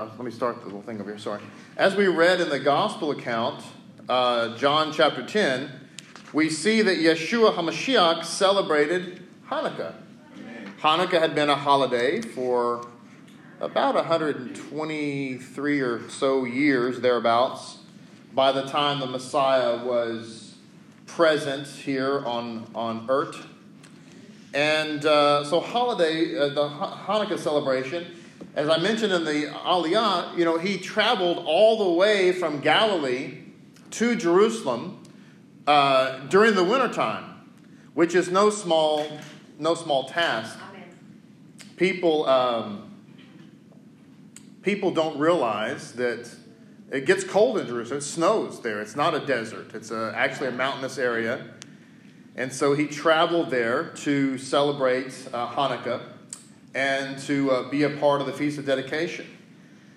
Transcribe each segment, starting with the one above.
let me start the little thing over here. Sorry. As we read in the gospel account, uh, John chapter 10, we see that Yeshua HaMashiach celebrated Hanukkah. Hanukkah had been a holiday for about 123 or so years, thereabouts, by the time the Messiah was present here on, on earth. And uh, so, holiday, uh, the Hanukkah celebration, as I mentioned in the Aliyah, you know, he traveled all the way from Galilee to Jerusalem uh, during the wintertime, which is no small, no small task. People, um, people don't realize that it gets cold in Jerusalem. It snows there. It's not a desert. It's a, actually a mountainous area. And so he traveled there to celebrate uh, Hanukkah and to uh, be a part of the Feast of Dedication.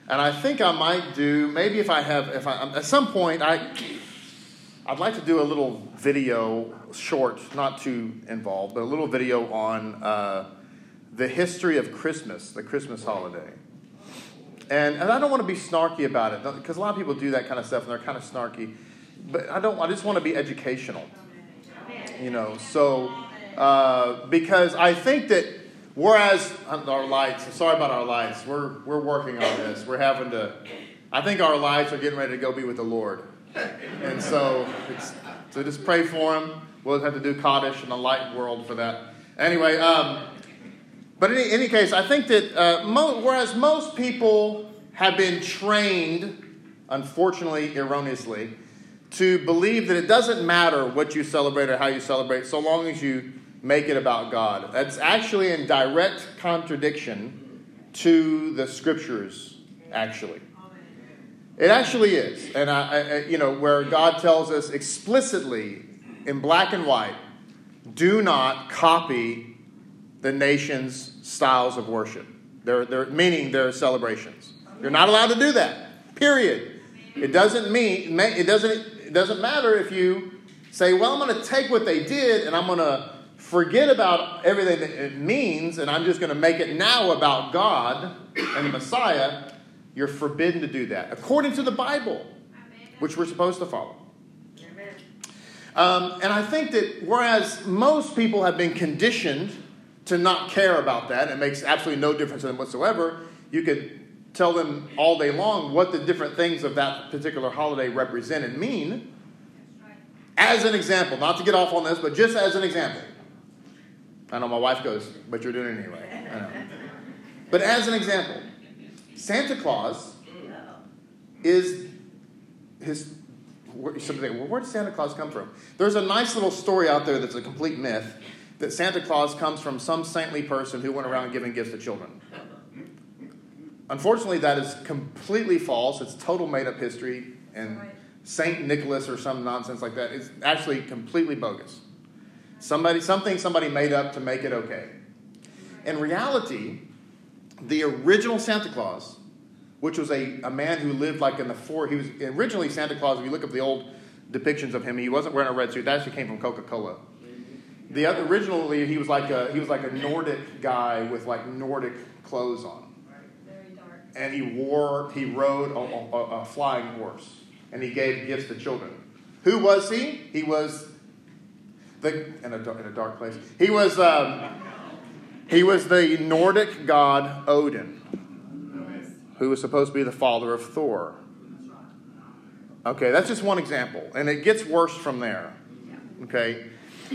And I think I might do, maybe if I have, if I, at some point, I, I'd like to do a little video, short, not too involved, but a little video on uh, the history of Christmas, the Christmas holiday. And, and I don't want to be snarky about it, because a lot of people do that kind of stuff and they're kind of snarky. But I don't, I just want to be educational you know. So, uh, because I think that whereas our lights, sorry about our lights, we're, we're working on this. We're having to, I think our lights are getting ready to go be with the Lord. And so, so just pray for them. We'll have to do Kaddish in the light world for that. Anyway, um, but in any, any, case, I think that uh, mo- whereas most people have been trained, unfortunately, erroneously, to believe that it doesn't matter what you celebrate or how you celebrate so long as you make it about God. That's actually in direct contradiction to the scriptures, actually. It actually is. And, I, I, you know, where God tells us explicitly in black and white do not copy the nation's styles of worship, their, their, meaning their celebrations. You're not allowed to do that, period. It doesn't mean, it doesn't it doesn't matter if you say, well, I'm going to take what they did and I'm going to forget about everything that it means and I'm just going to make it now about God and the Messiah. You're forbidden to do that, according to the Bible, which we're supposed to follow. Um, and I think that whereas most people have been conditioned to not care about that, it makes absolutely no difference to them whatsoever, you could tell them all day long what the different things of that particular holiday represent and mean. As an example, not to get off on this, but just as an example. I know my wife goes, but you're doing it anyway. I know. But as an example, Santa Claus is his. Somebody well, where did Santa Claus come from? There's a nice little story out there that's a complete myth that Santa Claus comes from some saintly person who went around giving gifts to children. Unfortunately, that is completely false. It's total made up history, and. Saint Nicholas or some nonsense like that is actually completely bogus. Somebody, something somebody made up to make it okay. In reality, the original Santa Claus, which was a, a man who lived like in the four, he was originally Santa Claus. If you look up the old depictions of him, he wasn't wearing a red suit. That actually came from Coca Cola. The other, originally, he was like a he was like a Nordic guy with like Nordic clothes on and he wore, he rode a, a, a, flying horse, and he gave gifts to children. Who was he? He was the in a, in a dark place. He was um, he was the Nordic god Odin, who was supposed to be the father of Thor. Okay, that's just one example, and it gets worse from there. Okay,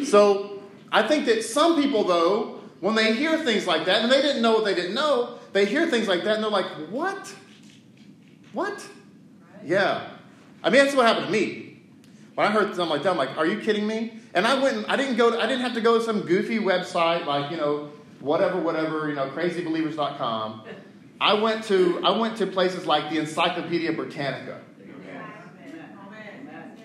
so I think that some people, though, when they hear things like that, and they didn't know what they didn't know, they hear things like that and they're like, what? What? Yeah. I mean, that's what happened to me. When I heard something like that, I'm like, are you kidding me? And I went, I didn't go, to, I didn't have to go to some goofy website like, you know, whatever, whatever, you know, crazybelievers.com. I went to, I went to places like the Encyclopedia Britannica.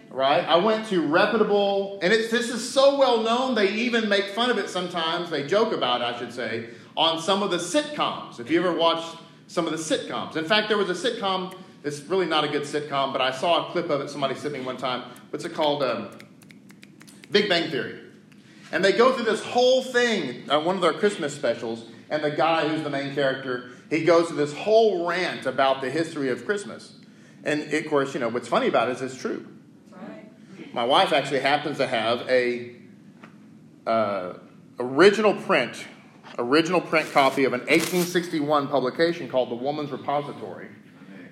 Right? I went to reputable, and it's, this is so well known, they even make fun of it sometimes. They joke about it, I should say on some of the sitcoms. If you ever watched some of the sitcoms. In fact, there was a sitcom, it's really not a good sitcom, but I saw a clip of it, somebody sent me one time. What's it called? Um, Big Bang Theory. And they go through this whole thing, on one of their Christmas specials, and the guy who's the main character, he goes through this whole rant about the history of Christmas. And of course, you know, what's funny about it is it's true. Right. My wife actually happens to have a uh, original print, original print copy of an 1861 publication called The Woman's Repository.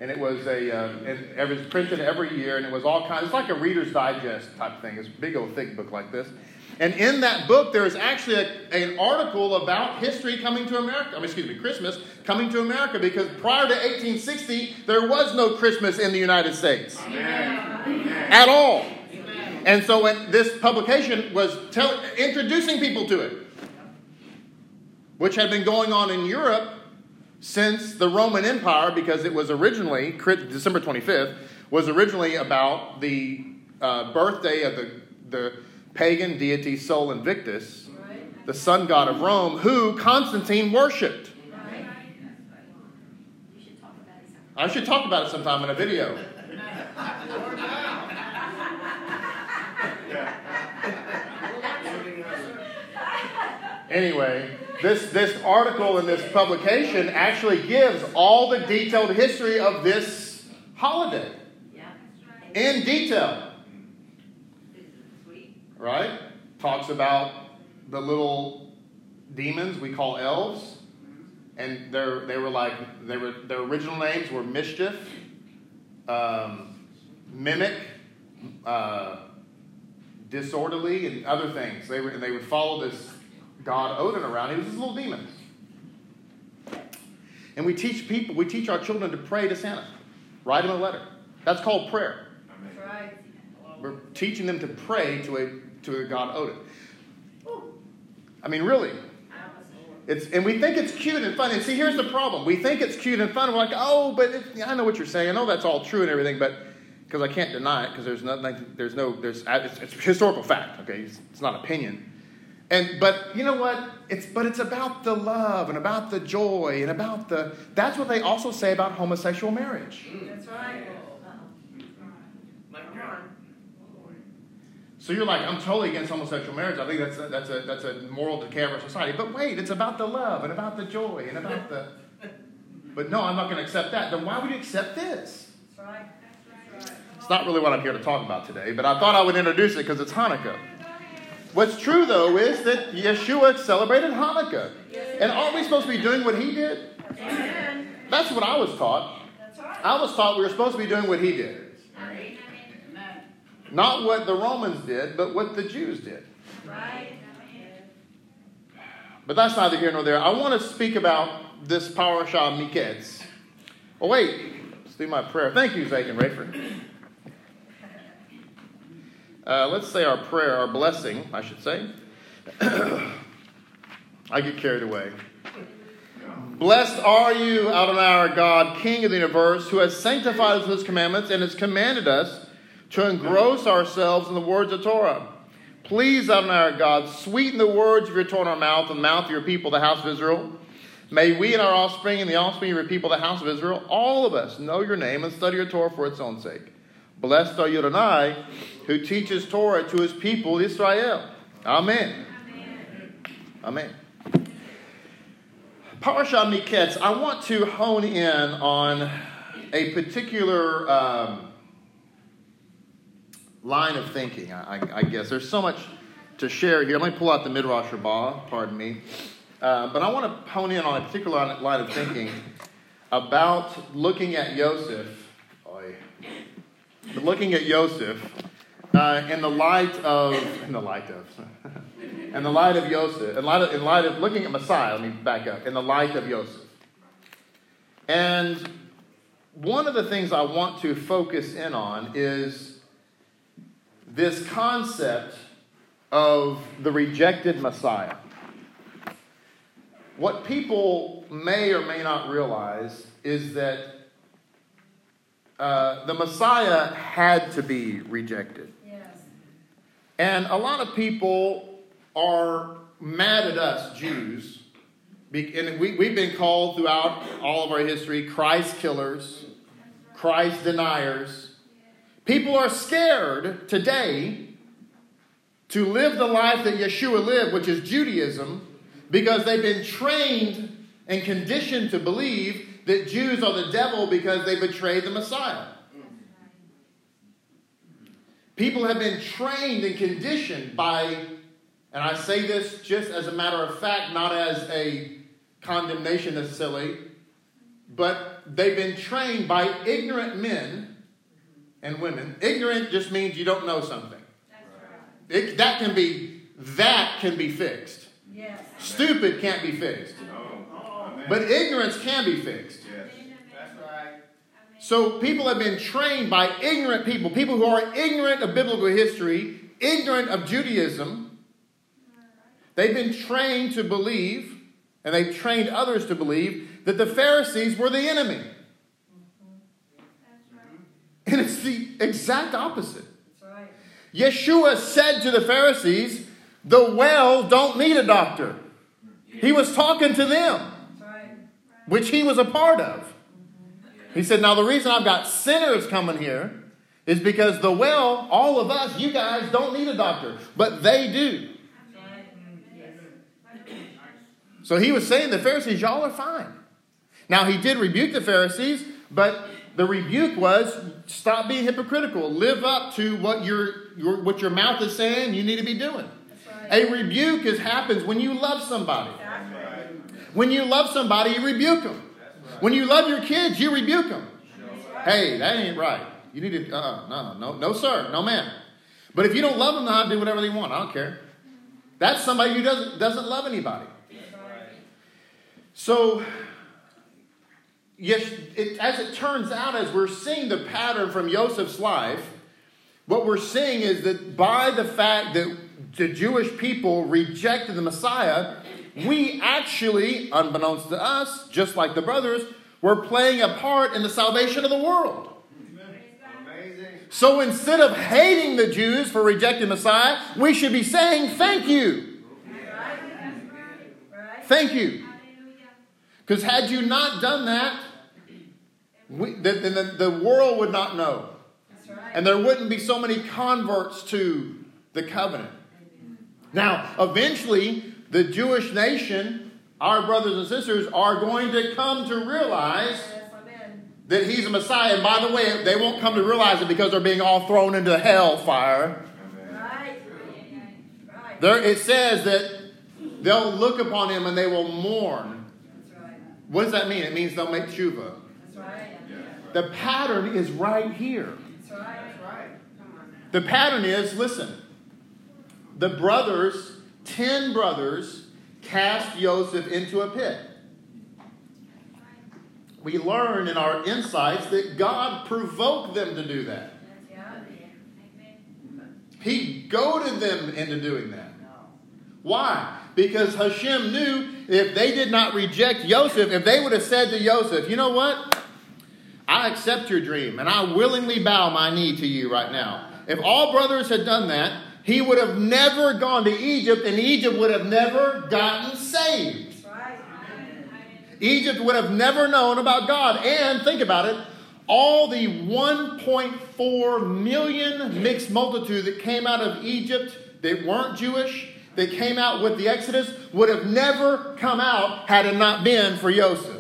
And it was a, uh, it was printed every year, and it was all kinds. It's like a Reader's Digest type thing. It's a big old thick book like this. And in that book, there is actually a, an article about history coming to America. I mean, excuse me, Christmas coming to America because prior to 1860, there was no Christmas in the United States Amen. at all. Amen. And so when this publication was tell, introducing people to it, which had been going on in Europe since the Roman Empire, because it was originally, December 25th, was originally about the uh, birthday of the, the pagan deity Sol Invictus, right. the sun god of Rome, who Constantine worshipped. Right. I should talk about it sometime in a video. anyway, this, this article in this publication actually gives all the detailed history of this holiday in detail right? Talks about the little demons we call elves. And they they were like, they were, their original names were Mischief, um, Mimic, uh, Disorderly, and other things. They, were, and they would follow this god Odin around. He was this little demon. And we teach people, we teach our children to pray to Santa. Write him a letter. That's called prayer. Right. We're teaching them to pray to a to a god Odin. I mean, really. It's, and we think it's cute and fun. And see, here's the problem. We think it's cute and fun. We're like, oh, but it, I know what you're saying. I know that's all true and everything, but because I can't deny it, because there's nothing, there's no, there's, it's, it's historical fact. Okay, it's, it's not opinion. And but you know what? It's but it's about the love and about the joy and about the. That's what they also say about homosexual marriage. That's right. So you're like, I'm totally against homosexual marriage. I think that's a, that's a, that's a moral decay of our society. But wait, it's about the love and about the joy and about the. But no, I'm not going to accept that. Then why would you accept this? That's right. That's right. It's not really what I'm here to talk about today, but I thought I would introduce it because it's Hanukkah. What's true, though, is that Yeshua celebrated Hanukkah. And aren't we supposed to be doing what he did? That's what I was taught. I was taught we were supposed to be doing what he did. Not what the Romans did, but what the Jews did. But that's neither here nor there. I want to speak about this Parashah Miketz. Oh, wait. Let's do my prayer. Thank you, Zach and Rayford. Uh, let's say our prayer, our blessing, I should say. I get carried away. Blessed are you, Adonai our God, King of the universe, who has sanctified us with his commandments and has commanded us to engross ourselves in the words of Torah. Please, Adonai our God, sweeten the words of your Torah in our mouth and the mouth of your people, the house of Israel. May we and our offspring and the offspring of your people, the house of Israel, all of us know your name and study your Torah for its own sake. Blessed are you, Adonai, who teaches Torah to his people, Israel. Amen. Amen. Amen. Parashah Miketz, I want to hone in on a particular um, line of thinking, I, I, guess. There's so much to share here. Let me pull out the Midrash Rabbah, pardon me. Uh, but I want to hone in on a particular line of thinking about looking at Yosef, looking at Yosef uh, in the light of, in the light of, in the light of Yosef, in light of, in light of looking at Messiah, let me back up, in the light of Yosef. And one of the things I want to focus in on is this concept of the rejected Messiah. What people may or may not realize is that uh, the Messiah had to be rejected. Yes. And a lot of people are mad at us, Jews. And we, we've been called throughout all of our history Christ killers, Christ deniers. People are scared today to live the life that Yeshua lived, which is Judaism, because they've been trained and conditioned to believe that Jews are the devil because they betrayed the Messiah. People have been trained and conditioned by, and I say this just as a matter of fact, not as a condemnation necessarily, but they've been trained by ignorant men and women. Ignorant just means you don't know something. It, that can be that can be fixed. Yes. Stupid can't be fixed. No. But ignorance can be fixed. Yes. That's right. So people have been trained by ignorant people, people who are ignorant of biblical history, ignorant of Judaism. They've been trained to believe, and they've trained others to believe, that the Pharisees were the enemy. And it's the exact opposite. Yeshua said to the Pharisees, The well don't need a doctor. He was talking to them, which he was a part of. He said, Now, the reason I've got sinners coming here is because the well, all of us, you guys, don't need a doctor, but they do. So he was saying the Pharisees, y'all are fine. Now, he did rebuke the Pharisees, but the rebuke was stop being hypocritical. Live up to what your, your what your mouth is saying you need to be doing. Right. A rebuke is, happens when you love somebody. When you love somebody, you rebuke them. Right. When you love your kids, you rebuke them. Hey, that ain't right. You need to, uh, no, no, no, sir, no, ma'am. But if you don't love them, then I'll do whatever they want. I don't care. That's somebody who doesn't, doesn't love anybody. So yes, it, as it turns out, as we're seeing the pattern from Joseph's life, what we're seeing is that by the fact that the Jewish people rejected the Messiah, we actually, unbeknownst to us, just like the brothers, were playing a part in the salvation of the world. Amazing. So instead of hating the Jews for rejecting Messiah, we should be saying, Thank you. Thank you. Because had you not done that, we, the, the, the world would not know. And there wouldn't be so many converts to the covenant. Now, eventually, the Jewish nation, our brothers and sisters, are going to come to realize that he's a Messiah. And by the way, they won't come to realize it because they're being all thrown into hell fire. Right. There, it says that they'll look upon him and they will mourn. Right. What does that mean? It means they'll make tshuva. The pattern is right here. The pattern is listen, the brothers, 10 brothers, cast Joseph into a pit. We learn in our insights that God provoked them to do that. He goaded them into doing that. Why? Because Hashem knew if they did not reject Joseph, if they would have said to Joseph, you know what? I accept your dream and I willingly bow my knee to you right now. If all brothers had done that, he would have never gone to Egypt and Egypt would have never gotten saved. Egypt would have never known about God. And think about it all the 1.4 million mixed multitude that came out of Egypt that weren't Jewish, that came out with the Exodus, would have never come out had it not been for Joseph.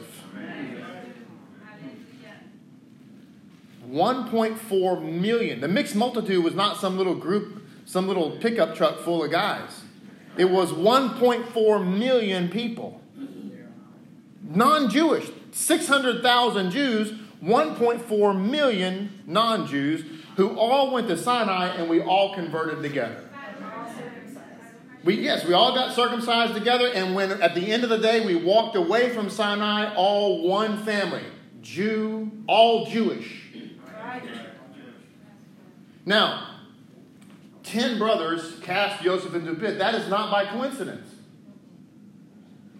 1.4 million. The mixed multitude was not some little group, some little pickup truck full of guys. It was 1.4 million people. Non Jewish, 600,000 Jews, 1.4 million non Jews who all went to Sinai and we all converted together. We, yes, we all got circumcised together, and when at the end of the day we walked away from Sinai, all one family Jew, all Jewish. Now, 10 brothers cast Joseph into a pit. That is not by coincidence.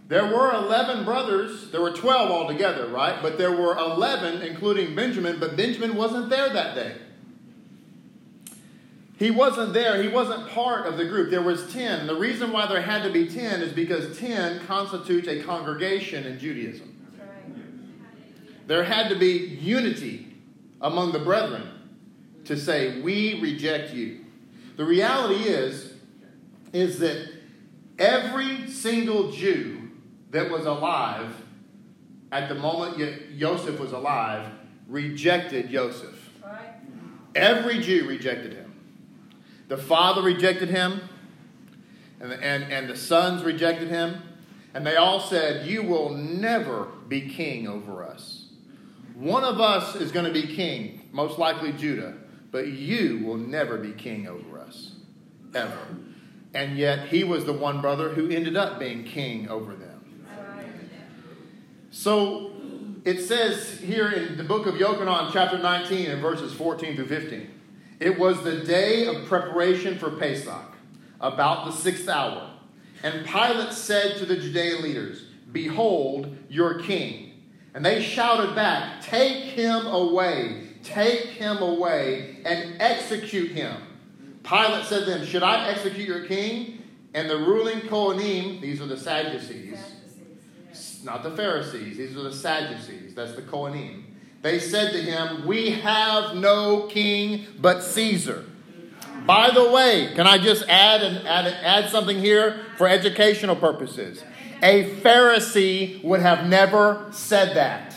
There were 11 brothers. There were 12 altogether, right? But there were 11, including Benjamin, but Benjamin wasn't there that day. He wasn't there. He wasn't part of the group. There was 10. The reason why there had to be 10 is because 10 constitutes a congregation in Judaism. There had to be unity among the brethren to say, We reject you. The reality is, is that every single Jew that was alive at the moment Joseph was alive, rejected Joseph. Every Jew rejected him. The father rejected him, and and, and the sons rejected him, and they all said, You will never be king over us. One of us is going to be king, most likely Judah, but you will never be king over us, ever. And yet, he was the one brother who ended up being king over them. So it says here in the book of Yochanan, chapter 19, and verses 14 through 15 it was the day of preparation for Pesach, about the sixth hour. And Pilate said to the Judean leaders, Behold your king. And they shouted back, Take him away, take him away, and execute him. Pilate said to them, Should I execute your king? And the ruling Kohanim, these are the Sadducees, not the Pharisees, these are the Sadducees, that's the Kohanim. They said to him, We have no king but Caesar. By the way, can I just add and add, add something here for educational purposes? A Pharisee would have never said that.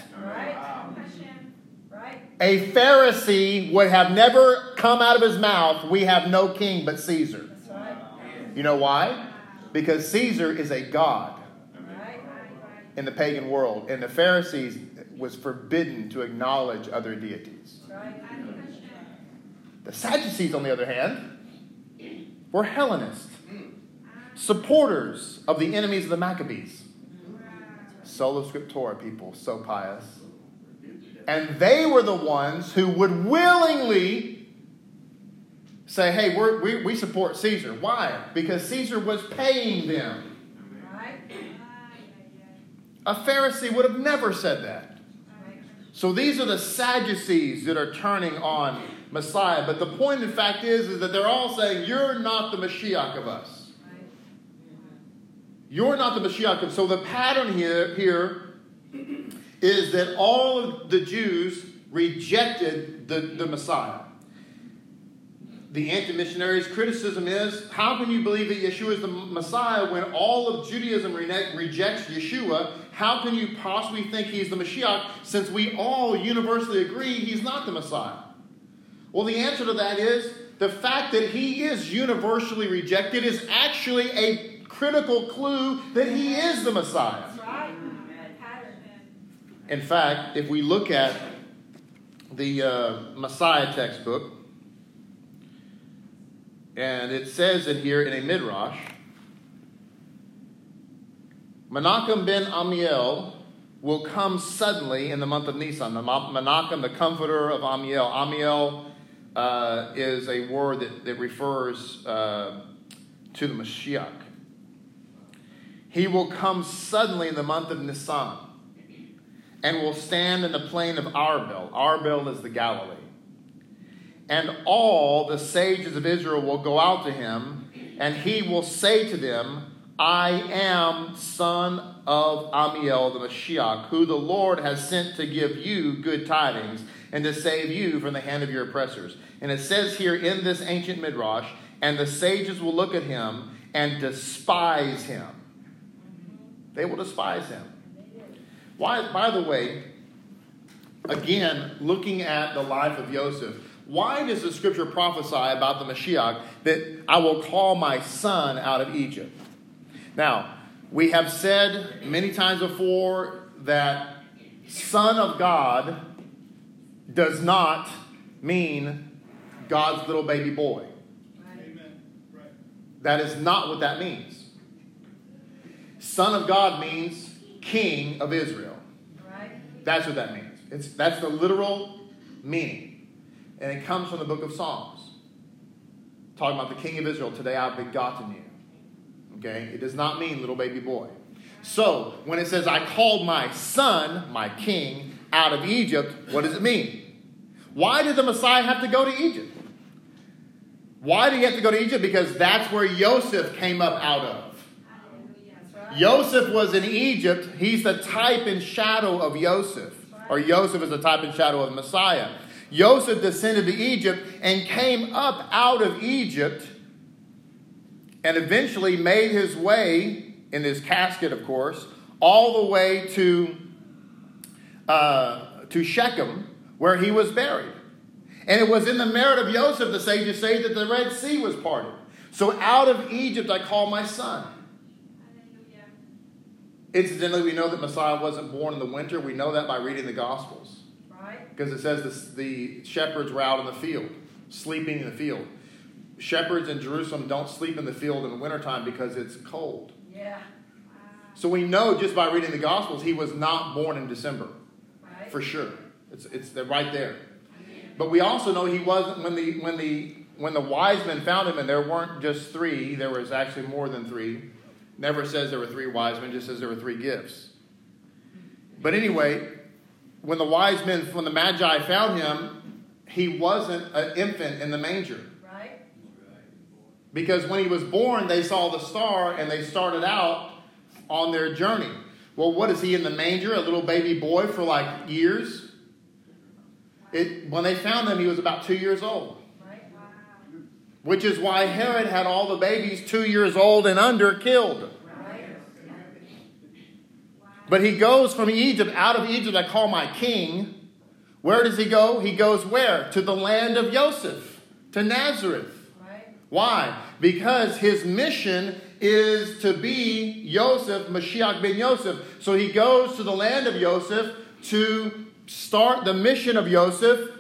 A Pharisee would have never come out of his mouth, We have no king but Caesar. You know why? Because Caesar is a god in the pagan world, and the Pharisees was forbidden to acknowledge other deities. The Sadducees, on the other hand, were Hellenists, supporters of the enemies of the Maccabees. Sola Scriptura people, so pious. And they were the ones who would willingly say, hey, we we, support Caesar. Why? Because Caesar was paying them. A Pharisee would have never said that. So these are the Sadducees that are turning on Messiah. But the point, in fact, is, is that they're all saying, You're not the Mashiach of us. You're not the Mashiach of So the pattern here, here is that all of the Jews rejected the, the Messiah. The anti missionaries' criticism is how can you believe that Yeshua is the Messiah when all of Judaism rejects Yeshua? How can you possibly think he's the Mashiach since we all universally agree he's not the Messiah? Well, the answer to that is the fact that he is universally rejected is actually a critical clue that he is the Messiah. In fact, if we look at the uh, Messiah textbook, and it says in here in a midrash, Menachem ben Amiel will come suddenly in the month of Nisan. The Menachem, the comforter of Amiel. Amiel uh, is a word that, that refers uh, to the Mashiach. He will come suddenly in the month of Nisan and will stand in the plain of Arbel. Arbel is the Galilee. And all the sages of Israel will go out to him, and he will say to them, I am son of Amiel the Mashiach, who the Lord has sent to give you good tidings and to save you from the hand of your oppressors. And it says here in this ancient midrash, and the sages will look at him and despise him. They will despise him. Why, by the way, again, looking at the life of Joseph, why does the scripture prophesy about the Mashiach that I will call my son out of Egypt? Now, we have said many times before that Son of God does not mean God's little baby boy. That is not what that means. Son of God means King of Israel. That's what that means. It's, that's the literal meaning. And it comes from the book of Psalms. Talking about the King of Israel, today I've begotten you. Okay? It does not mean little baby boy. So, when it says, I called my son, my king, out of Egypt, what does it mean? Why did the Messiah have to go to Egypt? Why did he have to go to Egypt? Because that's where Joseph came up out of. Joseph was in Egypt. He's the type and shadow of Joseph. Or Joseph is the type and shadow of Messiah. Joseph descended to Egypt and came up out of Egypt and eventually made his way, in his casket, of course, all the way to uh, to Shechem, where he was buried. And it was in the merit of Joseph, the sages say, that the Red Sea was parted. So out of Egypt I call my son. Incidentally, we know that Messiah wasn't born in the winter. We know that by reading the Gospels. Right. Because it says this, the shepherds were out in the field, sleeping in the field. Shepherds in Jerusalem don't sleep in the field in the wintertime because it's cold. Yeah. So we know just by reading the Gospels, he was not born in December, Right. for sure. It's, it's they're right there. But we also know he wasn't when the when the when the wise men found him, and there weren't just three. There was actually more than three. Never says there were three wise men; just says there were three gifts. But anyway, when the wise men, when the magi found him, he wasn't an infant in the manger. Right. Because when he was born, they saw the star and they started out on their journey. Well, what is he in the manger? A little baby boy for like years? It, when they found him, he was about two years old. Which is why Herod had all the babies two years old and under killed. But he goes from Egypt, out of Egypt, I call my king. Where does he go? He goes where? To the land of Joseph, to Nazareth. Why? Because his mission is to be Joseph, Mashiach ben Joseph. So he goes to the land of Joseph to start the mission of Joseph.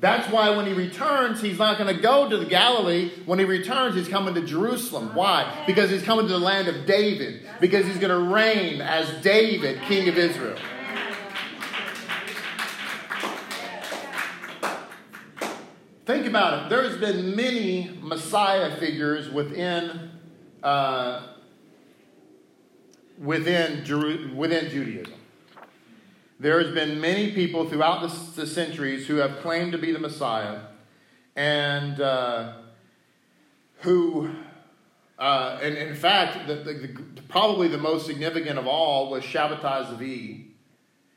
That's why when he returns, he's not going to go to the Galilee. When he returns, he's coming to Jerusalem. Why? Because he's coming to the land of David. Because he's going to reign as David, king of Israel. Think about it. There's been many Messiah figures within uh, within Jeru- within Judaism. There has been many people throughout the, the centuries who have claimed to be the Messiah, and uh, who, uh, and in fact, the, the, the, probably the most significant of all was Shabbatai Zvi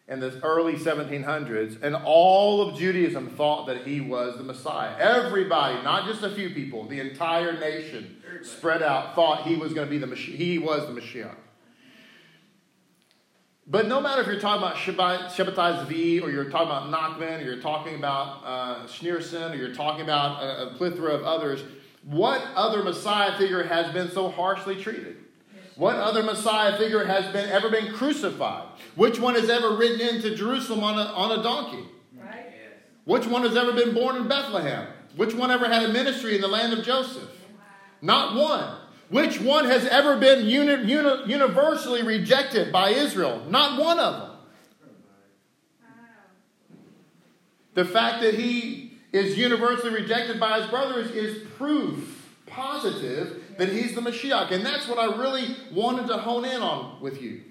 in the early 1700s, and all of Judaism thought that he was the Messiah. Everybody, not just a few people, the entire nation spread out thought he was going to be the. He was the Mashiach. But no matter if you're talking about Shabbat, Zvi, or you're talking about Nachman, or you're talking about uh, Schneerson, or you're talking about a, a plethora of others, what other Messiah figure has been so harshly treated? What other Messiah figure has been ever been crucified? Which one has ever ridden into Jerusalem on a, on a donkey? Right. Which one has ever been born in Bethlehem? Which one ever had a ministry in the land of Joseph? Not one. Which one has ever been uni- uni- universally rejected by Israel? Not one of them. The fact that he is universally rejected by his brothers is proof positive that he's the Mashiach. And that's what I really wanted to hone in on with you.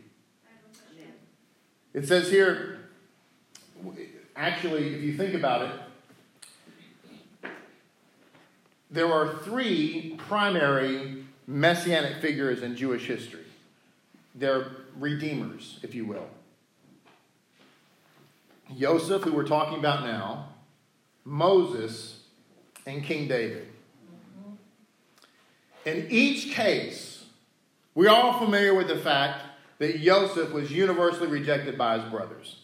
It says here, actually, if you think about it, there are three primary messianic figures in Jewish history. They're redeemers, if you will. Joseph, who we're talking about now, Moses, and King David. In each case, we're all familiar with the fact that Joseph was universally rejected by his brothers.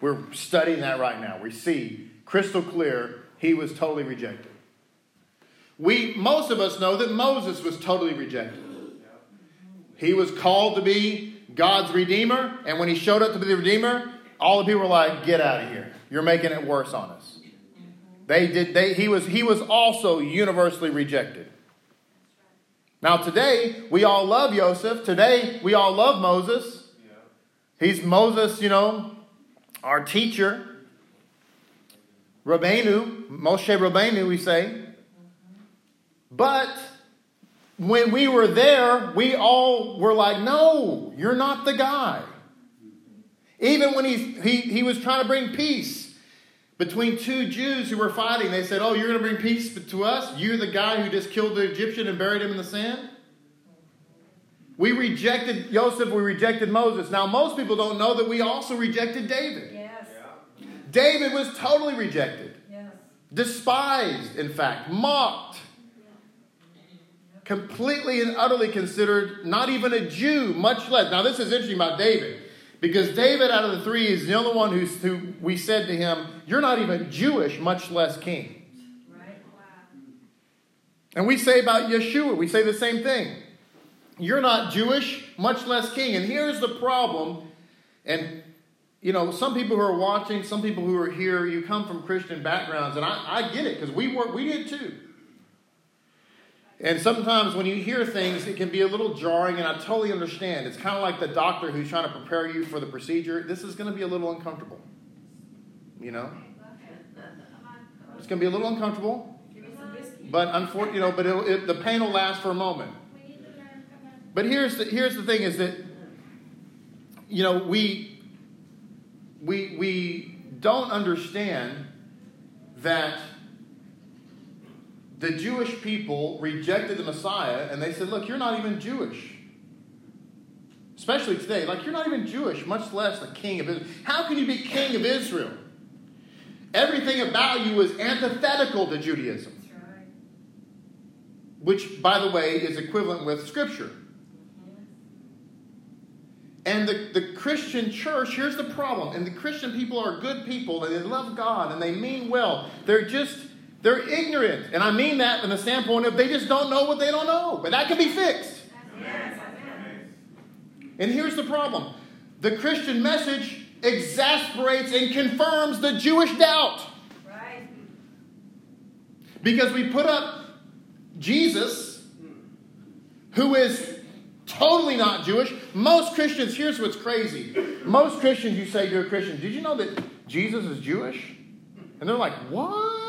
We're studying that right now. We see crystal clear he was totally rejected. We most of us know that Moses was totally rejected. He was called to be God's redeemer, and when he showed up to be the redeemer, all the people were like, "Get out of here! You're making it worse on us." They did. They, he was. He was also universally rejected. Now today we all love Joseph. Today we all love Moses. He's Moses, you know, our teacher. Rabbeinu, Moshe Rabbeinu, we say. But when we were there, we all were like, no, you're not the guy. Even when he, he, he was trying to bring peace between two Jews who were fighting, they said, Oh, you're going to bring peace to us? You're the guy who just killed the Egyptian and buried him in the sand? We rejected Joseph, we rejected Moses. Now, most people don't know that we also rejected David. Yes. David was totally rejected, Yes. despised, in fact, mocked, completely and utterly considered not even a Jew, much less. Now, this is interesting about David Because David, out of the three, is the only one who's, who we said to him, You're not even Jewish, much less king. Right. And we say about Yeshua, we say the same thing. You're not Jewish, much less king. And here's the problem. And, you know, some people who are watching, some people who are here, you come from Christian backgrounds, and I, I get it because we, were, we did too. And sometimes when you hear things, it can be a little jarring, and I totally understand. It's kind of like the doctor who's trying to prepare you for the procedure. This is going to be a little uncomfortable. You know? It's going to be a little uncomfortable. But unfortunately, you know, but it, the pain will last for a moment. But here's the, here's the thing is that, you know, we, we, we don't understand that the Jewish people rejected the Messiah and they said, Look, you're not even Jewish. Especially today. Like, you're not even Jewish, much less the king of Israel. How can you be king of Israel? Everything about you is antithetical to Judaism. Which, by the way, is equivalent with Scripture. And the, the Christian church, here's the problem. And the Christian people are good people and they love God and they mean well. They're just they're ignorant. And I mean that from the standpoint of they just don't know what they don't know. But that can be fixed. And here's the problem the Christian message exasperates and confirms the Jewish doubt. Because we put up Jesus, who is totally not Jewish. Most Christians, here's what's crazy. Most Christians, you say you're a Christian, Did you know that Jesus is Jewish? And they're like, What?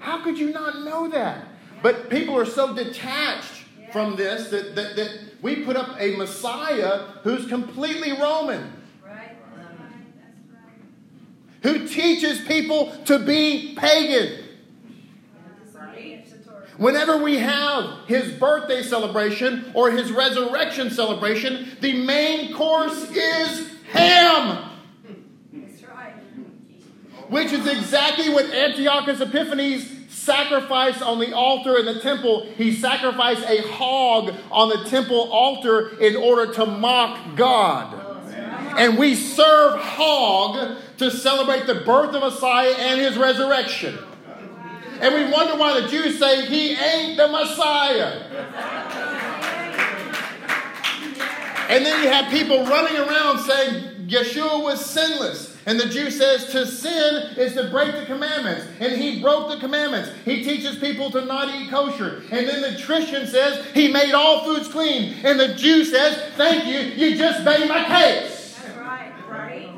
How could you not know that? But people are so detached from this that, that, that we put up a Messiah who's completely Roman. Who teaches people to be pagan. Whenever we have his birthday celebration or his resurrection celebration, the main course is ham which is exactly what Antiochus Epiphanes sacrificed on the altar in the temple. He sacrificed a hog on the temple altar in order to mock God. And we serve hog to celebrate the birth of Messiah and his resurrection. And we wonder why the Jews say he ain't the Messiah. And then you have people running around saying Yeshua was sinless. And the Jew says to sin is to break the commandments. And he broke the commandments. He teaches people to not eat kosher. And then the Christian says he made all foods clean. And the Jew says, Thank you, you just made my case. That's right, right?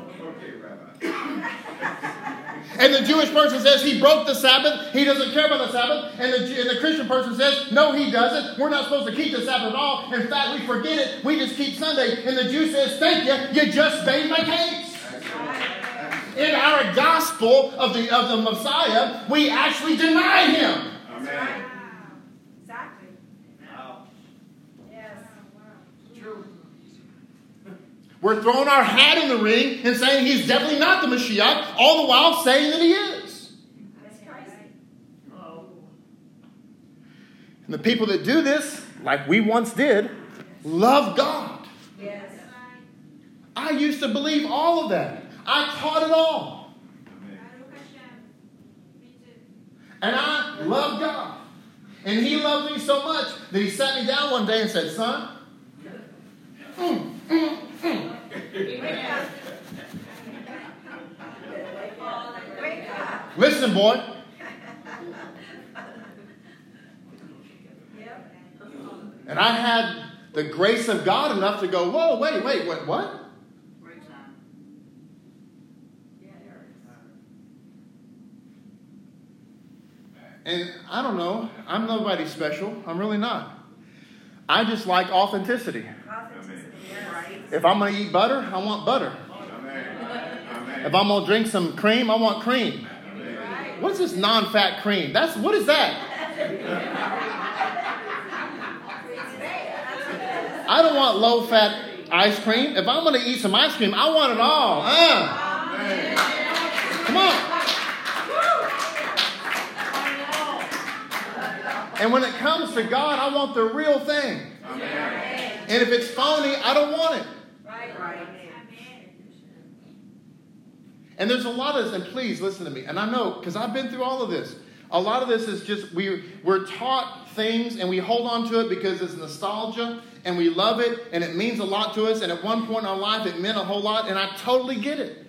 And the Jewish person says he broke the Sabbath. He doesn't care about the Sabbath. And the, and the Christian person says, no, he doesn't. We're not supposed to keep the Sabbath at all. In fact, we forget it. We just keep Sunday. And the Jew says, thank you. You just made my case in our gospel of the, of the Messiah, we actually deny him. Amen. Exactly. Wow. Yes. True. We're throwing our hat in the ring and saying he's definitely not the Messiah, all the while saying that he is. That's crazy. And the people that do this, like we once did, love God. Yes. I used to believe all of that. I taught it all. And I love God. And He loved me so much that He sat me down one day and said, Son, mm, mm, mm. listen, boy. And I had the grace of God enough to go, whoa, wait, wait, what? what? And I don't know, I'm nobody special. I'm really not. I just like authenticity. If I'm going to eat butter, I want butter. If I'm going to drink some cream, I want cream. What's this non fat cream? That's what is that? I don't want low fat ice cream. If I'm going to eat some ice cream, I want it all. Uh. Come on. And when it comes to God, I want the real thing. Amen. And if it's phony, I don't want it. Right. Right. And there's a lot of this, and please listen to me. And I know, because I've been through all of this. A lot of this is just we we're taught things and we hold on to it because it's nostalgia and we love it and it means a lot to us. And at one point in our life, it meant a whole lot, and I totally get it.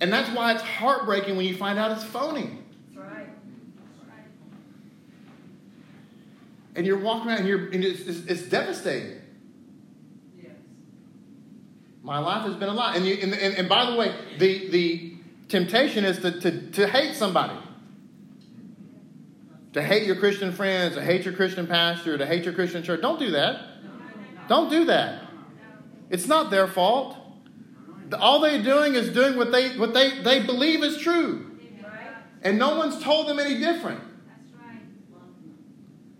And that's why it's heartbreaking when you find out it's phony. That's right. And you're walking around and, you're, and it's, it's, it's devastating. Yes. My life has been a lot. And, you, and, and, and by the way, the, the temptation is to, to, to hate somebody. To hate your Christian friends, to hate your Christian pastor, to hate your Christian church. Don't do that. Don't do that. It's not their fault. All they're doing is doing what they, what they, they believe is true. And no one's told them any different.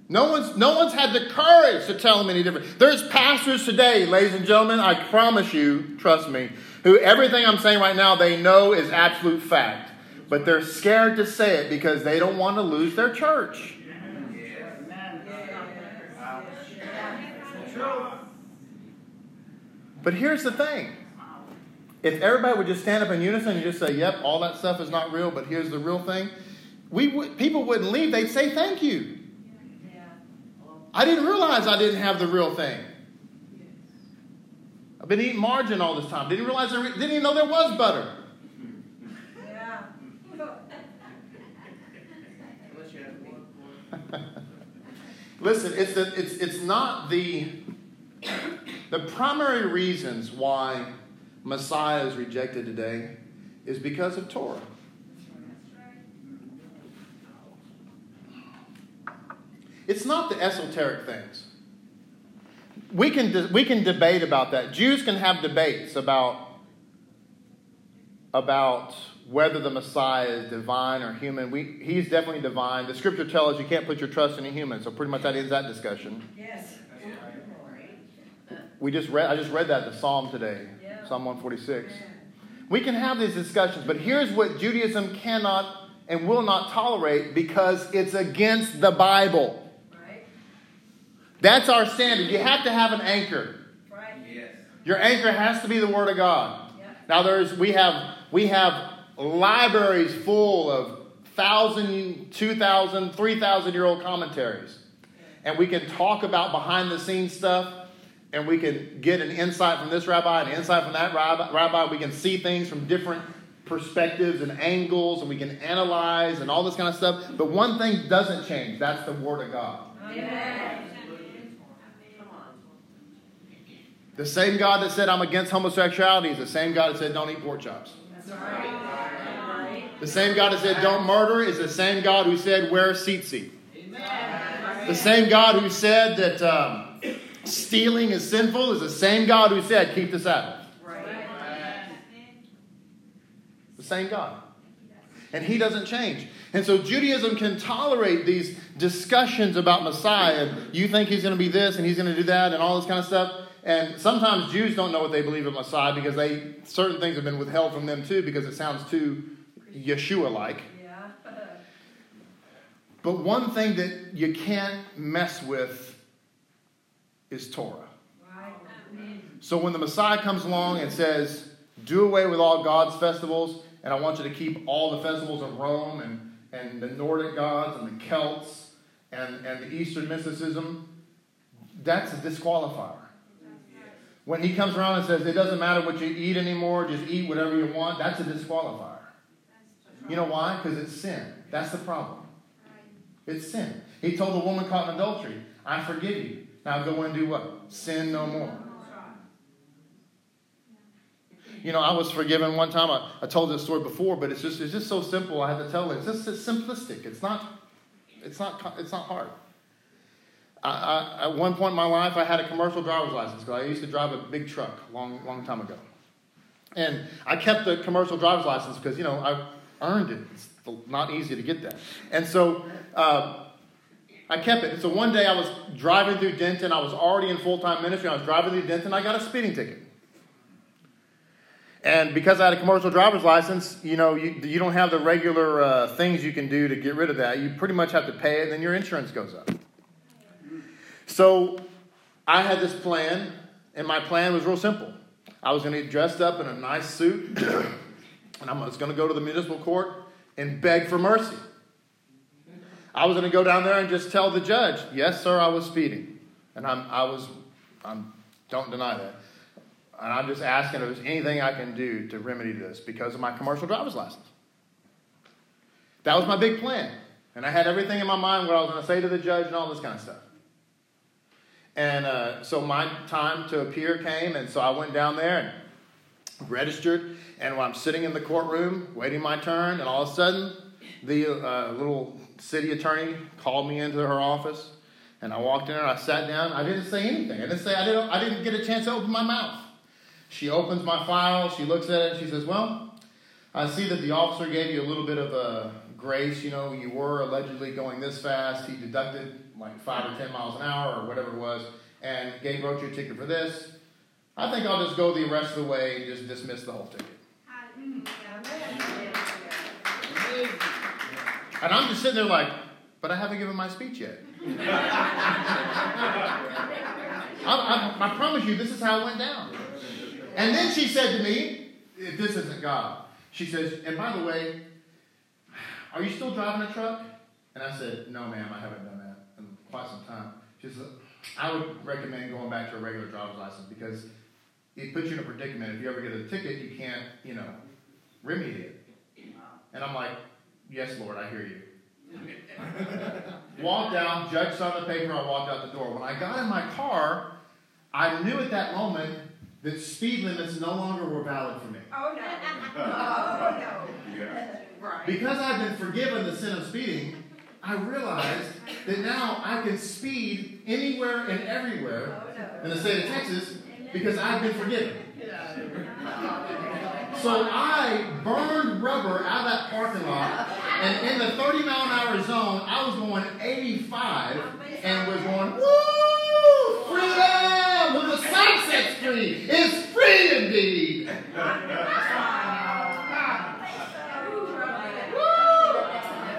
No one's, no one's had the courage to tell them any different. There's pastors today, ladies and gentlemen, I promise you, trust me, who everything I'm saying right now they know is absolute fact. But they're scared to say it because they don't want to lose their church. But here's the thing. If everybody would just stand up in unison and just say, yep, all that stuff is not real, but here's the real thing, we people wouldn't leave. They'd say thank you. I didn't realize I didn't have the real thing. I've been eating margarine all this time. Didn't realize there, didn't even know there was butter. Yeah. Listen, it's, the, it's, it's not the, the primary reasons why Messiah is rejected today is because of Torah. It's not the esoteric things. We can, de- we can debate about that. Jews can have debates about, about whether the Messiah is divine or human. We, he's definitely divine. The scripture tells us you can't put your trust in a human, so pretty much that ends that discussion. Yes. We just read, I just read that the Psalm today, Yeah. Psalm 146. We can have these discussions, but here's what Judaism cannot and will not tolerate because it's against the Bible. Right. That's our standard. You have to have an anchor. Right. Your anchor has to be the Word of God. Yeah. Now there's we have we have libraries full of thousand, two thousand, three thousand year old commentaries, and we can talk about behind the scenes stuff, and we can get an insight from this rabbi, an insight from that rabbi. rabbi. We can see things from different perspectives and angles, and we can analyze and all this kind of stuff. But one thing doesn't change. That's the Word of God. Amen. The same God that said I'm against homosexuality is the same God that said don't eat pork chops. That's right. The same God that said don't murder is the same God who said wear tzitzit. The same God who said that um, stealing is sinful is the same God who said keep the Sabbath. Right. The same God. And he doesn't change. And so Judaism can tolerate these discussions about Messiah. You think he's going to be this and he's going to do that and all this kind of stuff. And sometimes Jews don't know what they believe in Messiah because they certain things have been withheld from them too because it sounds too Yeshua like. Yeah. But one thing that you can't mess with is Torah. Right. So when the Messiah comes along and says, do away with all God's festivals, and I want you to keep all the festivals of Rome and, and the Nordic gods and the Celts and, and the Eastern mysticism, that's a disqualifier. When he comes around and says, it doesn't matter what you eat anymore, just eat whatever you want, that's a disqualifier. You know why? Because it's sin. That's the problem. It's sin. He told the woman caught in adultery, I forgive you. Now go and do what? Sin no more. You know, I was forgiven one time. I, I told this story before, but it's just it's just so simple. I had to tell it. It's just it's simplistic. It's not it's not, it's not hard. I, I, at one point in my life, I had a commercial driver's license because I used to drive a big truck a long long time ago, and I kept the commercial driver's license because you know I earned it. It's not easy to get that, and so. Uh, I kept it. And so one day I was driving through Denton. I was already in full time ministry. I was driving through Denton. I got a speeding ticket. And because I had a commercial driver's license, you know, you, you don't have the regular uh, things you can do to get rid of that. You pretty much have to pay it, and then your insurance goes up. So I had this plan, and my plan was real simple. I was going to get dressed up in a nice suit, and I was going to go to the municipal court and beg for mercy. I was going to go down there and just tell the judge, "Yes, sir, I was speeding," and I'm, I was, I'm, don't deny that. And I'm just asking if there's anything I can do to remedy this because of my commercial driver's license. That was my big plan. And I had everything in my mind what I was going to say to the judge and all this kind of stuff. And uh, so my time to appear came, and so I went down there and registered. And while I'm sitting in the courtroom waiting my turn, and all of a sudden, the uh, little city attorney called me into her office. And I walked in and I sat down. I didn't say anything. I didn't say I didn't. I didn't get a chance to open my mouth. She opens my file, she looks at it, she says, Well, I see that the officer gave you a little bit of a grace. You know, you were allegedly going this fast. He deducted like five or ten miles an hour or whatever it was, and gave wrote you a ticket for this. I think I'll just go the rest of the way and just dismiss the whole ticket. And I'm just sitting there like, but I haven't given my speech yet. I, I, I promise you, this is how it went down. And then she said to me, if this isn't God, she says, and by the way, are you still driving a truck? And I said, no, ma'am, I haven't done that quite some time. She said, I would recommend going back to a regular driver's license because it puts you in a predicament. If you ever get a ticket, you can't, you know, remedy it. And I'm like, yes, Lord, I hear you. walked out, judge signed the paper, I walked out the door. When I got in my car, I knew at that moment that speed limits no longer were valid for me. Oh, no. Oh, no. Yeah. Right. Because I've been forgiven the sin of speeding, I realized that now I can speed anywhere and everywhere oh, in the state of Texas because I've been forgiven. So I burned rubber out of that parking lot, and in the 30 mile an hour zone, I was going 85 and was going, woo! Freedom! When the Son sets free, it's free indeed.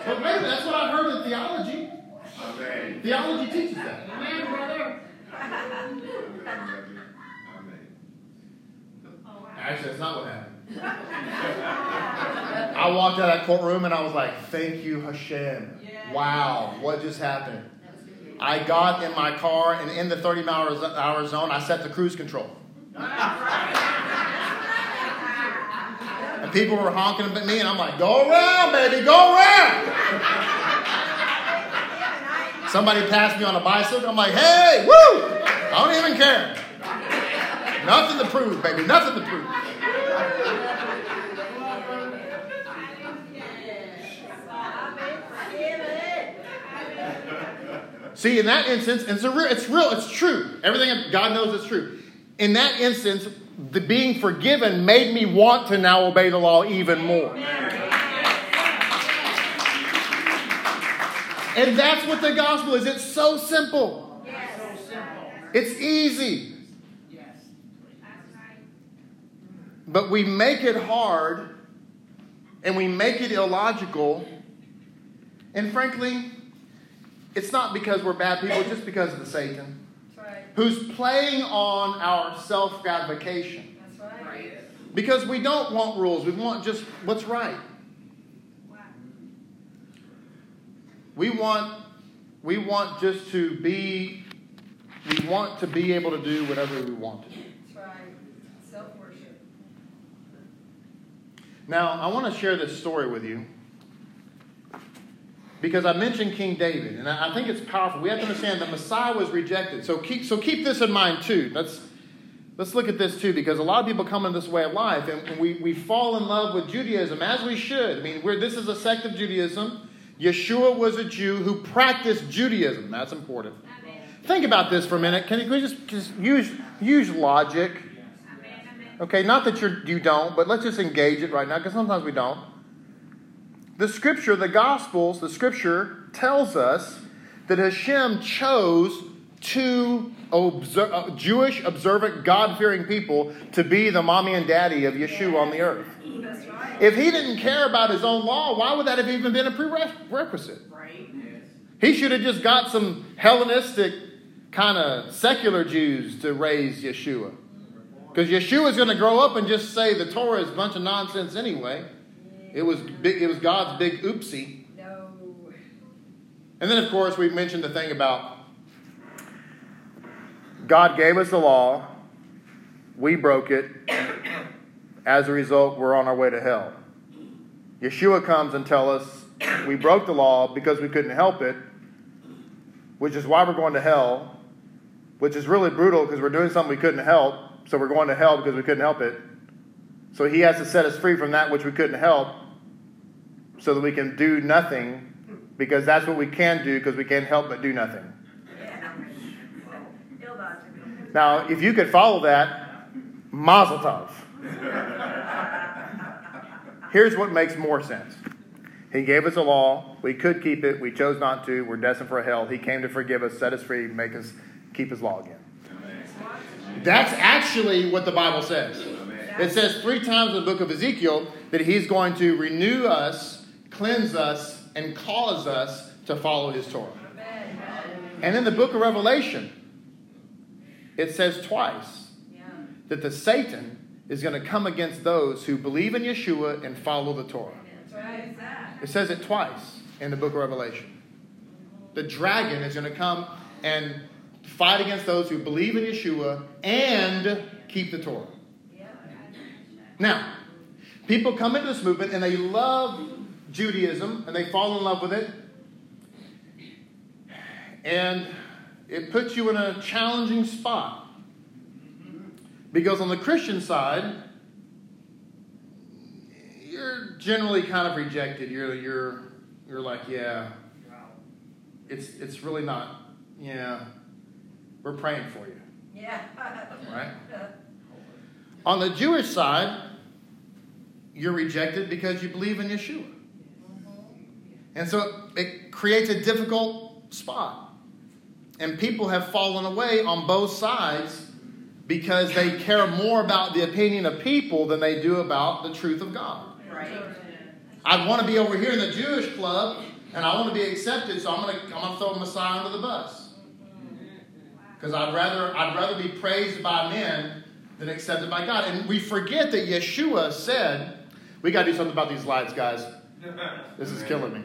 But maybe that's what I heard in theology. Amen. Theology teaches that. Amen, brother. Actually, that's not what happened. I walked out of that courtroom and I was like, thank you, Hashem. Wow, what just happened? I got in my car and in the 30 mile an hour zone, I set the cruise control. And people were honking at me, and I'm like, go around, baby, go around. Somebody passed me on a bicycle. I'm like, hey, woo! I don't even care. Nothing to prove, baby, nothing to prove. See, in that instance, it's, real, it's real, it's true. Everything God knows is true. In that instance, the being forgiven made me want to now obey the law even more. And that's what the gospel is. It's so simple. Yes. It's easy. But we make it hard and we make it illogical. And frankly, it's not because we're bad people, it's just because of the Satan who's playing on our self gratification. Because we don't want rules, we want just what's right. We want we want just to be we want to be able to do whatever we want to do. Right. Self-worship. Now, I want to share this story with you because I mentioned King David, and I think it's powerful. We have to understand the Messiah was rejected. So keep, so keep this in mind too. Let's, let's look at this too, because a lot of people come in this way of life, and we, we fall in love with Judaism, as we should. I mean, we're, this is a sect of Judaism. Yeshua was a Jew who practiced Judaism. That's important. Amen. Think about this for a minute. Can you just, just use, use logic? Okay, not that you're, you don't, but let's just engage it right now, because sometimes we don't. The scripture, the Gospels, the scripture tells us that Hashem chose two obser- uh, Jewish, observant, God fearing people to be the mommy and daddy of Yeshua on the earth. Right. If he didn't care about his own law, why would that have even been a prerequisite? Right. He should have just got some Hellenistic kind of secular Jews to raise Yeshua. Because Yeshua is going to grow up and just say the Torah is a bunch of nonsense anyway. It was big, it was God's big oopsie. No. And then, of course, we mentioned the thing about God gave us the law, we broke it. As a result, we're on our way to hell. Yeshua comes and tells us we broke the law because we couldn't help it, which is why we're going to hell, which is really brutal because we're doing something we couldn't help, so we're going to hell because we couldn't help it. So he has to set us free from that which we couldn't help so that we can do nothing because that's what we can do because we can't help but do nothing. Now, if you could follow that, mazel tov. Here's what makes more sense. He gave us a law. We could keep it. We chose not to. We're destined for hell. He came to forgive us, set us free, make us keep his law again. That's actually what the Bible says. It says three times in the book of Ezekiel that he's going to renew us, cleanse us, and cause us to follow his Torah. And in the book of Revelation, it says twice that the Satan is going to come against those who believe in Yeshua and follow the Torah. It says it twice in the book of Revelation. The dragon is going to come and fight against those who believe in Yeshua and keep the Torah. Now, people come into this movement and they love Judaism and they fall in love with it. And it puts you in a challenging spot. Because on the Christian side, you're generally kind of rejected. You're, you're, you're like, yeah, it's, it's really not, yeah, we're praying for you. Yeah. Right? On the Jewish side, you're rejected because you believe in Yeshua. Mm-hmm. And so it creates a difficult spot. And people have fallen away on both sides because they care more about the opinion of people than they do about the truth of God. Right. I want to be over here in the Jewish club and I want to be accepted, so I'm going to, I'm going to throw Messiah under the bus. Because I'd rather, I'd rather be praised by men than accepted by God. And we forget that Yeshua said, we got to do something about these lights, guys. This is killing me.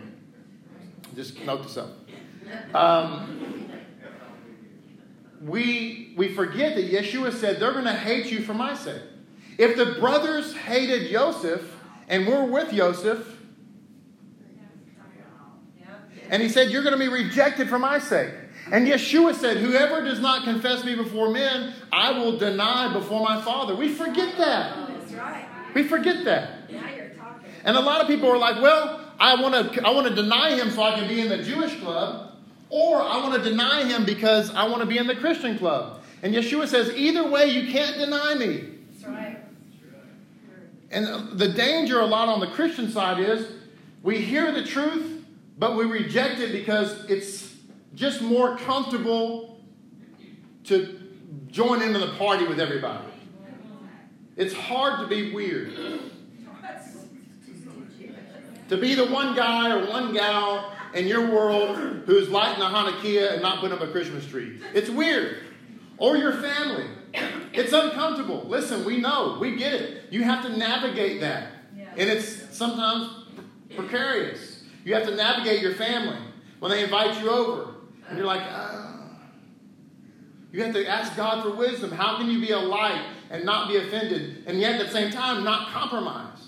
Just note this up. Um, we, we forget that Yeshua said they're going to hate you for my sake. If the brothers hated Joseph and we're with Joseph, and he said, You're going to be rejected for my sake. And Yeshua said, Whoever does not confess me before men, I will deny before my Father. We forget that. We forget that. You're talking. And a lot of people are like, Well, I want to I want to deny him so I can be in the Jewish club, or I want to deny him because I want to be in the Christian club. And Yeshua says, Either way, you can't deny me. That's right. And uh, the danger a lot on the Christian side is we hear the truth, but we reject it because it's just more comfortable to join into the party with everybody. It's hard to be weird. To be the one guy or one gal in your world who's lighting a Hanukkah and not putting up a Christmas tree. It's weird. Or your family. It's uncomfortable. Listen, we know, we get it. You have to navigate that. And it's sometimes precarious. You have to navigate your family when they invite you over. And you're like, ah. You have to ask God for wisdom. How can you be a light and not be offended, and yet at the same time not compromise?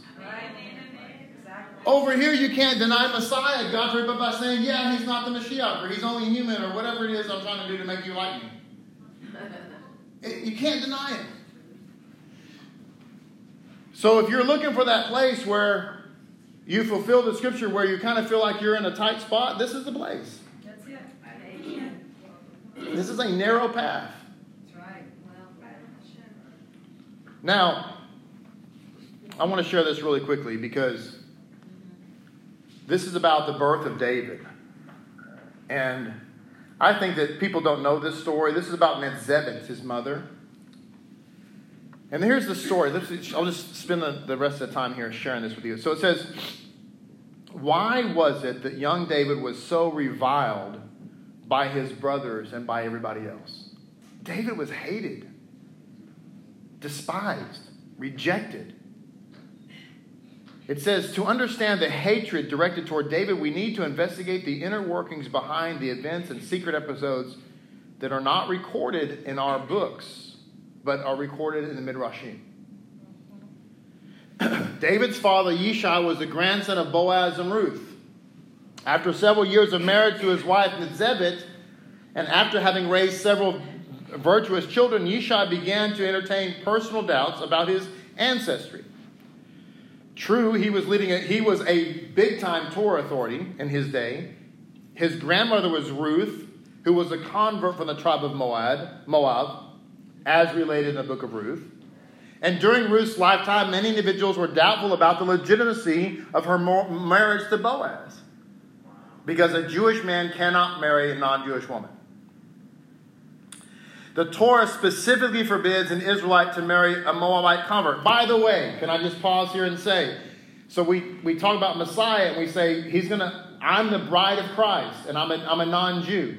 Right. Exactly. Over here, you can't deny Messiah, God forbid, by saying, yeah, he's not the Mashiach, or he's only human, or whatever it is I'm trying to do to make you like me. It- You can't deny it. So if you're looking for that place where you fulfill the scripture where you kind of feel like you're in a tight spot, this is the place. That's it. Amen. This is a narrow path. That's right. Well, Now, I want to share this really quickly because this is about the birth of David. And I think that people don't know this story. This is about Nitzevet, his mother. And here's the story. I'll just spend the rest of the time here sharing this with you. So it says, Why was it that young David was so reviled by his brothers and by everybody else. David was hated, despised, rejected. It says, to understand the hatred directed toward David, we need to investigate the inner workings behind the events and secret episodes that are not recorded in our books, but are recorded in the Midrashim. David's father, Yishai, was the grandson of Boaz and Ruth. After several years of marriage to his wife, Nitzevet, and after having raised several virtuous children, Yishai began to entertain personal doubts about his ancestry. True, he was leading a, he was a big time Torah authority in his day. His grandmother was Ruth, who was a convert from the tribe of Moab, Moab, as related in the book of Ruth. And during Ruth's lifetime, many individuals were doubtful about the legitimacy of her marriage to Boaz. Because a Jewish man cannot marry a non Jewish woman. The Torah specifically forbids an Israelite to marry a Moabite convert. By the way, can I just pause here and say, so we, we talk about Messiah and we say, he's going to, I'm the bride of Christ and I'm a, I'm a non Jew.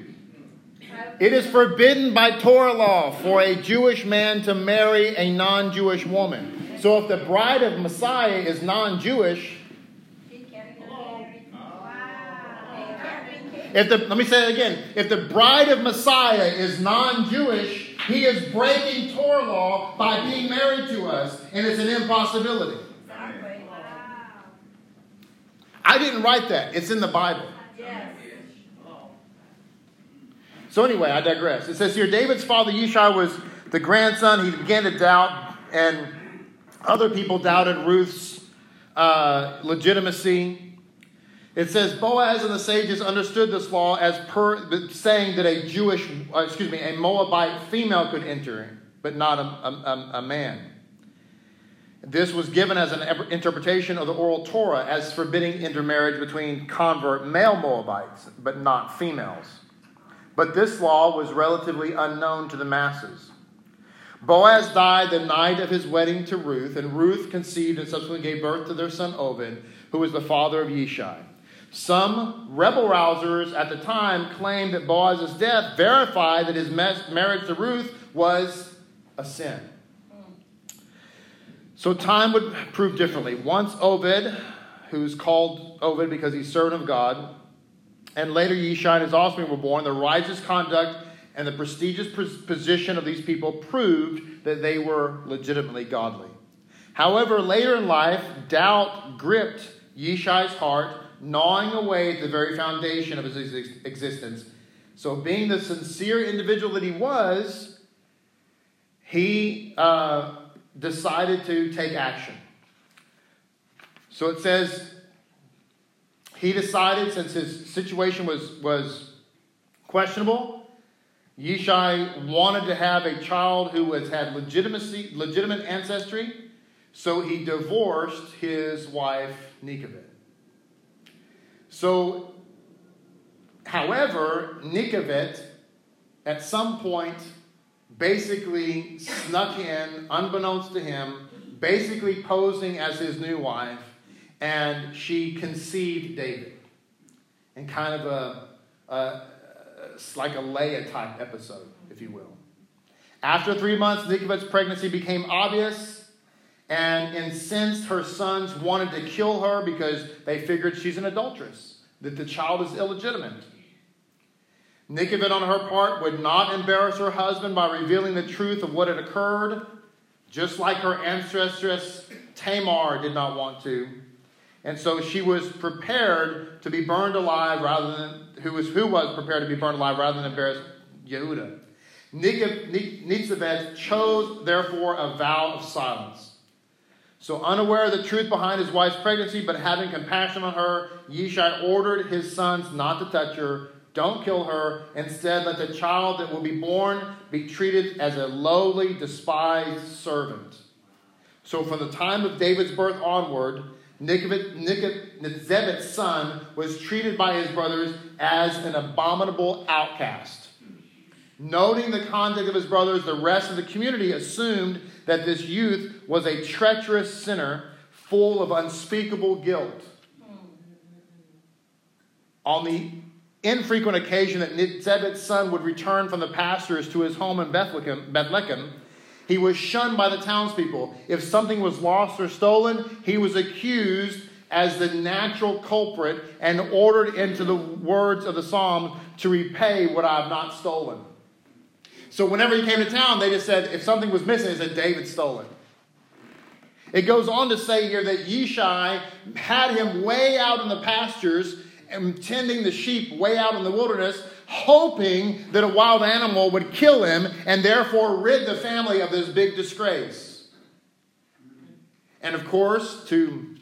It is forbidden by Torah law for a Jewish man to marry a non Jewish woman. So if the bride of Messiah is non Jewish, if the, let me say it again. If the bride of Messiah is non Jewish, he is breaking Torah law by being married to us, and it's an impossibility. I didn't write that, it's in the Bible. So, anyway, I digress. It says here David's father Yishai was the grandson. He began to doubt, and other people doubted Ruth's uh, legitimacy. It says Boaz and the sages understood this law as per saying that a Jewish, uh, excuse me, a Moabite female could enter, but not a, a, a man. This was given as an interpretation of the oral Torah as forbidding intermarriage between convert male Moabites, but not females. But this law was relatively unknown to the masses. Boaz died the night of his wedding to Ruth, and Ruth conceived and subsequently gave birth to their son Obed, who was the father of Yishai. Some rebel rousers at the time claimed that Boaz's death verified that his marriage to Ruth was a sin. So time would prove differently. Once Obed, who's called Obed because he's servant of God, and later Yishai and his offspring were born, the righteous conduct and the prestigious position of these people proved that they were legitimately godly. However, later in life, doubt gripped Yishai's heart, gnawing away at the very foundation of his existence. So, being the sincere individual that he was, he uh, decided to take action. So it says he decided, since his situation was, was questionable, Yishai wanted to have a child who was, had legitimacy, legitimate ancestry, so he divorced his wife, Nitzevet. So, however, Nitzevet, at some point, basically snuck in, unbeknownst to him, basically posing as his new wife and she conceived David in kind of a, a like a Leah type episode, if you will. After three months, Nitzevet's pregnancy became obvious, and incensed her sons wanted to kill her because they figured she's an adulteress, that the child is illegitimate. Nitzevet, on her part, would not embarrass her husband by revealing the truth of what had occurred, just like her ancestress Tamar did not want to. And so she was prepared to be burned alive rather than, who was, who was prepared to be burned alive rather than embarrass Yehuda. Nitzevet chose, therefore, a vow of silence. So, unaware of the truth behind his wife's pregnancy, but having compassion on her, Yishai ordered his sons not to touch her. Don't kill her. Instead, let the child that will be born be treated as a lowly, despised servant. So, from the time of David's birth onward, Nitzevet's son was treated by his brothers as an abominable outcast. Noting the conduct of his brothers, the rest of the community assumed that this youth was a treacherous sinner full of unspeakable guilt. On the infrequent occasion that Zebed's son would return from the pastures to his home in Bethlehem, Bethlehem, he was shunned by the townspeople. If something was lost or stolen, he was accused as the natural culprit and ordered into the words of the psalm to repay what I have not stolen. So whenever he came to town, they just said, if something was missing, they said, David stole it. It goes on to say here that Yishai had him way out in the pastures and tending the sheep way out in the wilderness, hoping that a wild animal would kill him and therefore rid the family of this big disgrace. And of course, to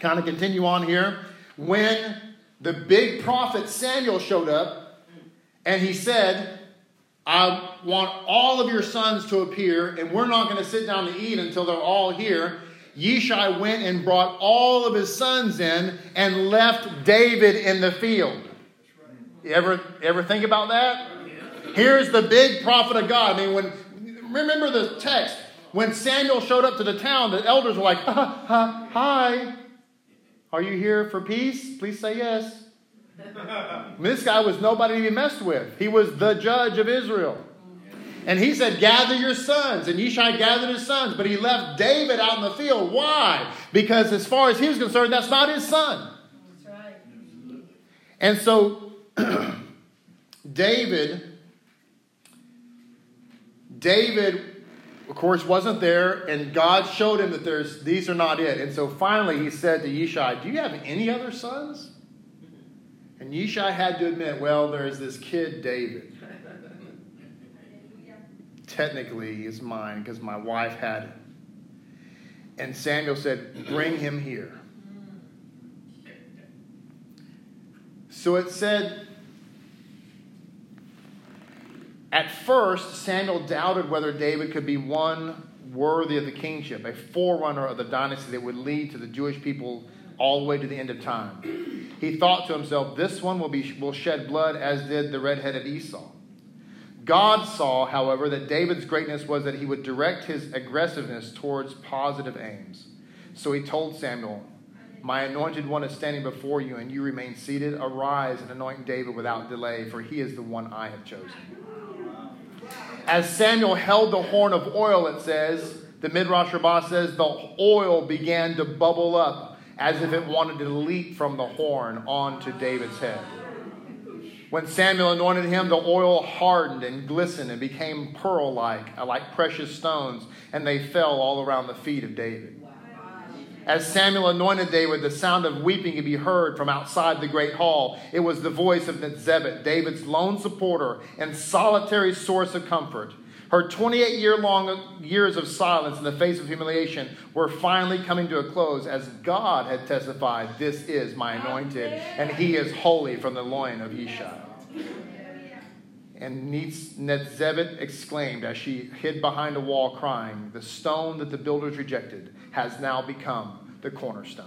kind of continue on here, when the big prophet Samuel showed up and he said, I want all of your sons to appear, and we're not going to sit down to eat until they're all here. Yishai went and brought all of his sons in and left David in the field. You ever, ever think about that? Here's the big prophet of God. I mean, when remember the text when Samuel showed up to the town, the elders were like, "Hi, are you here for peace? Please say yes." This guy was nobody to be messed with. He was the judge of Israel. And he said, Gather your sons. And Yishai gathered his sons, but he left David out in the field. Why? Because as far as he was concerned, that's not his son. That's right. And so David, David, of course, wasn't there, and God showed him that there's these are not it. And so finally he said to Yishai, Do you have any other sons? And Yishai had to admit, well, there's this kid, David technically is mine because my wife had him. And Samuel said, Bring him here. So it said, at first, Samuel doubted whether David could be one worthy of the kingship, a forerunner of the dynasty that would lead to the Jewish people all the way to the end of time. He thought to himself, This one will, be, will shed blood as did the red headed Esau. God saw, however, that David's greatness was that he would direct his aggressiveness towards positive aims. So he told Samuel, My anointed one is standing before you, and you remain seated. Arise and anoint David without delay, for he is the one I have chosen. As Samuel held the horn of oil, it says, the Midrash Rabbah says, the oil began to bubble up as if it wanted to leap from the horn onto David's head. When Samuel anointed him, the oil hardened and glistened and became pearl like, like precious stones, and they fell all around the feet of David. As Samuel anointed David, the sound of weeping could be heard from outside the great hall. It was the voice of Nitzevet, David's lone supporter and solitary source of comfort. Her 28 year long years of silence in the face of humiliation were finally coming to a close as God had testified, This is my anointed, and he is holy from the loin of Yishai. And Nitzevet exclaimed as she hid behind a wall, crying, The stone that the builders rejected has now become the cornerstone.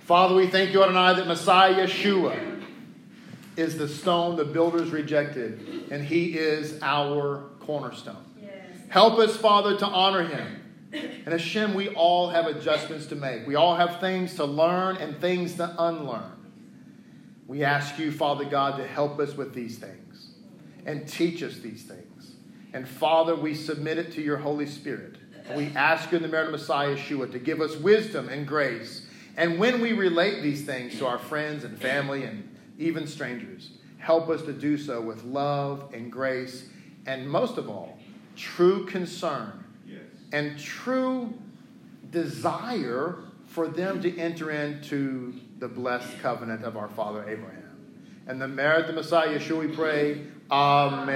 Father, we thank you, Adonai, that Messiah Yeshua is the stone the builders rejected, and he is our cornerstone. Yes. Help us, Father, to honor him. And Hashem, we all have adjustments to make. We all have things to learn and things to unlearn. We ask you, Father God, to help us with these things and teach us these things. And Father, we submit it to your Holy Spirit. We ask you in the merit of Messiah Yeshua to give us wisdom and grace. And when we relate these things to our friends and family and even strangers. Help us to do so with love and grace, and most of all, true concern yes. and true desire for them to enter into the blessed covenant of our father Abraham. And the merit of the Messiah, shall we pray, Amen.